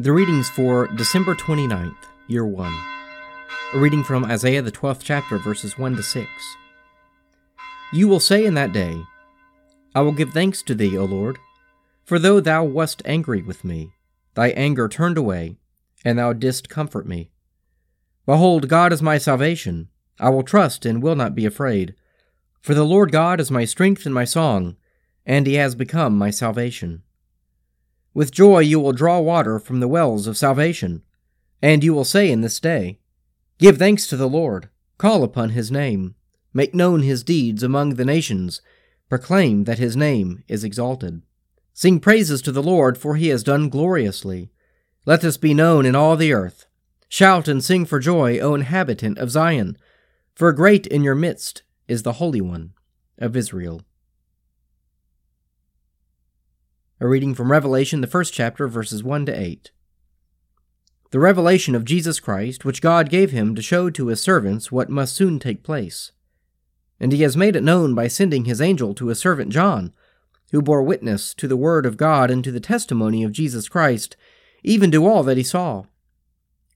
The readings for December 29th, Year 1. A reading from Isaiah, the 12th chapter, verses 1 to 6. You will say in that day, I will give thanks to thee, O Lord, for though thou wast angry with me, thy anger turned away, and thou didst comfort me. Behold, God is my salvation. I will trust and will not be afraid. For the Lord God is my strength and my song, and he has become my salvation. With joy you will draw water from the wells of salvation. And you will say in this day, Give thanks to the Lord, call upon his name, make known his deeds among the nations, proclaim that his name is exalted. Sing praises to the Lord, for he has done gloriously. Let this be known in all the earth. Shout and sing for joy, O inhabitant of Zion, for great in your midst is the Holy One of Israel. A reading from Revelation, the first chapter, verses 1 to 8. The revelation of Jesus Christ, which God gave him to show to his servants what must soon take place. And he has made it known by sending his angel to his servant John, who bore witness to the word of God and to the testimony of Jesus Christ, even to all that he saw.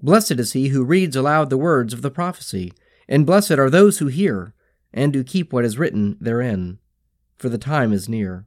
Blessed is he who reads aloud the words of the prophecy, and blessed are those who hear, and do keep what is written therein, for the time is near.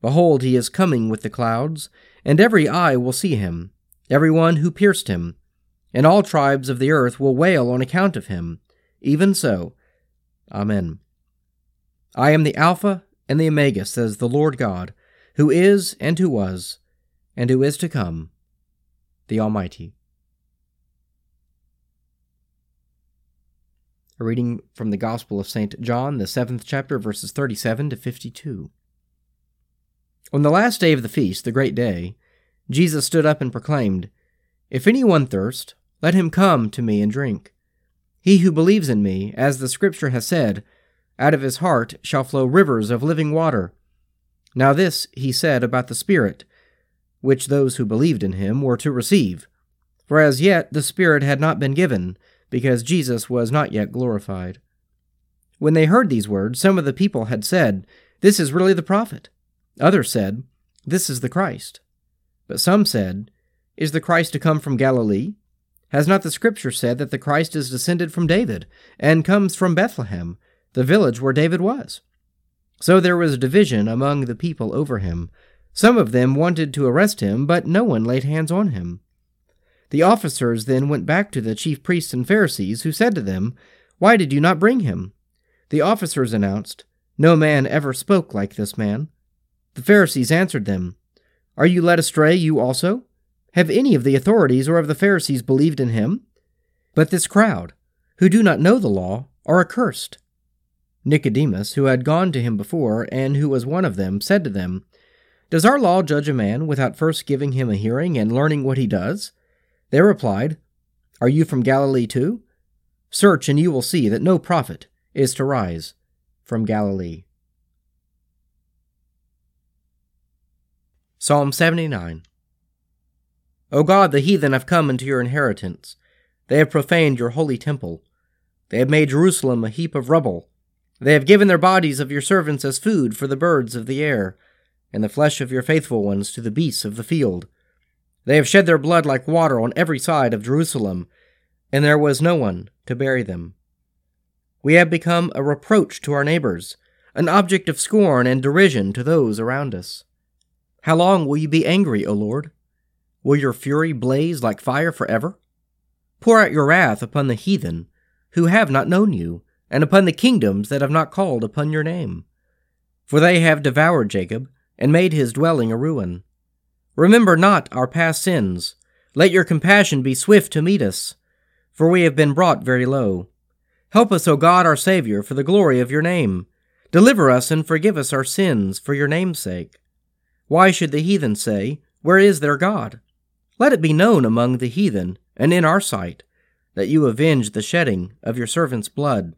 Behold, he is coming with the clouds, and every eye will see him, every one who pierced him, and all tribes of the earth will wail on account of him. Even so. Amen. I am the Alpha and the Omega, says the Lord God, who is, and who was, and who is to come, the Almighty. A reading from the Gospel of St. John, the seventh chapter, verses 37 to 52. On the last day of the feast, the great day, Jesus stood up and proclaimed, If anyone thirst, let him come to me and drink. He who believes in me, as the Scripture has said, out of his heart shall flow rivers of living water. Now this he said about the Spirit, which those who believed in him were to receive. For as yet the Spirit had not been given, because Jesus was not yet glorified. When they heard these words, some of the people had said, This is really the prophet. Others said, This is the Christ. But some said, Is the Christ to come from Galilee? Has not the Scripture said that the Christ is descended from David, and comes from Bethlehem, the village where David was? So there was division among the people over him. Some of them wanted to arrest him, but no one laid hands on him. The officers then went back to the chief priests and Pharisees, who said to them, Why did you not bring him? The officers announced, No man ever spoke like this man. The Pharisees answered them, Are you led astray, you also? Have any of the authorities or of the Pharisees believed in him? But this crowd, who do not know the law, are accursed. Nicodemus, who had gone to him before, and who was one of them, said to them, Does our law judge a man without first giving him a hearing and learning what he does? They replied, Are you from Galilee too? Search, and you will see that no prophet is to rise from Galilee. Psalm 79 O God, the heathen have come into your inheritance. They have profaned your holy temple. They have made Jerusalem a heap of rubble. They have given their bodies of your servants as food for the birds of the air, and the flesh of your faithful ones to the beasts of the field. They have shed their blood like water on every side of Jerusalem, and there was no one to bury them. We have become a reproach to our neighbors, an object of scorn and derision to those around us. How long will you be angry, O Lord? Will your fury blaze like fire forever? Pour out your wrath upon the heathen who have not known you, and upon the kingdoms that have not called upon your name. For they have devoured Jacob, and made his dwelling a ruin. Remember not our past sins. Let your compassion be swift to meet us, for we have been brought very low. Help us, O God our Saviour, for the glory of your name. Deliver us and forgive us our sins for your name's sake. Why should the heathen say, Where is their God? Let it be known among the heathen, and in our sight, that you avenge the shedding of your servant's blood.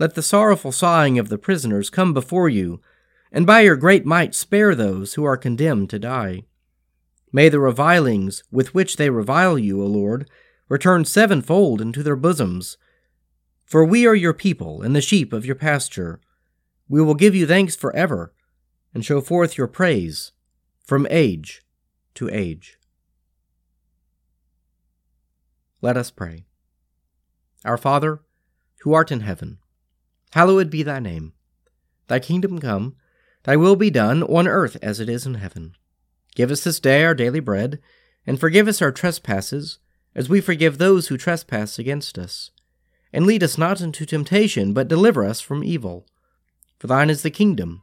Let the sorrowful sighing of the prisoners come before you, and by your great might spare those who are condemned to die. May the revilings with which they revile you, O Lord, return sevenfold into their bosoms. For we are your people and the sheep of your pasture. We will give you thanks forever, and show forth your praise from age to age. Let us pray. Our Father, who art in heaven, hallowed be thy name. Thy kingdom come, thy will be done on earth as it is in heaven. Give us this day our daily bread, and forgive us our trespasses, as we forgive those who trespass against us. And lead us not into temptation, but deliver us from evil. For thine is the kingdom,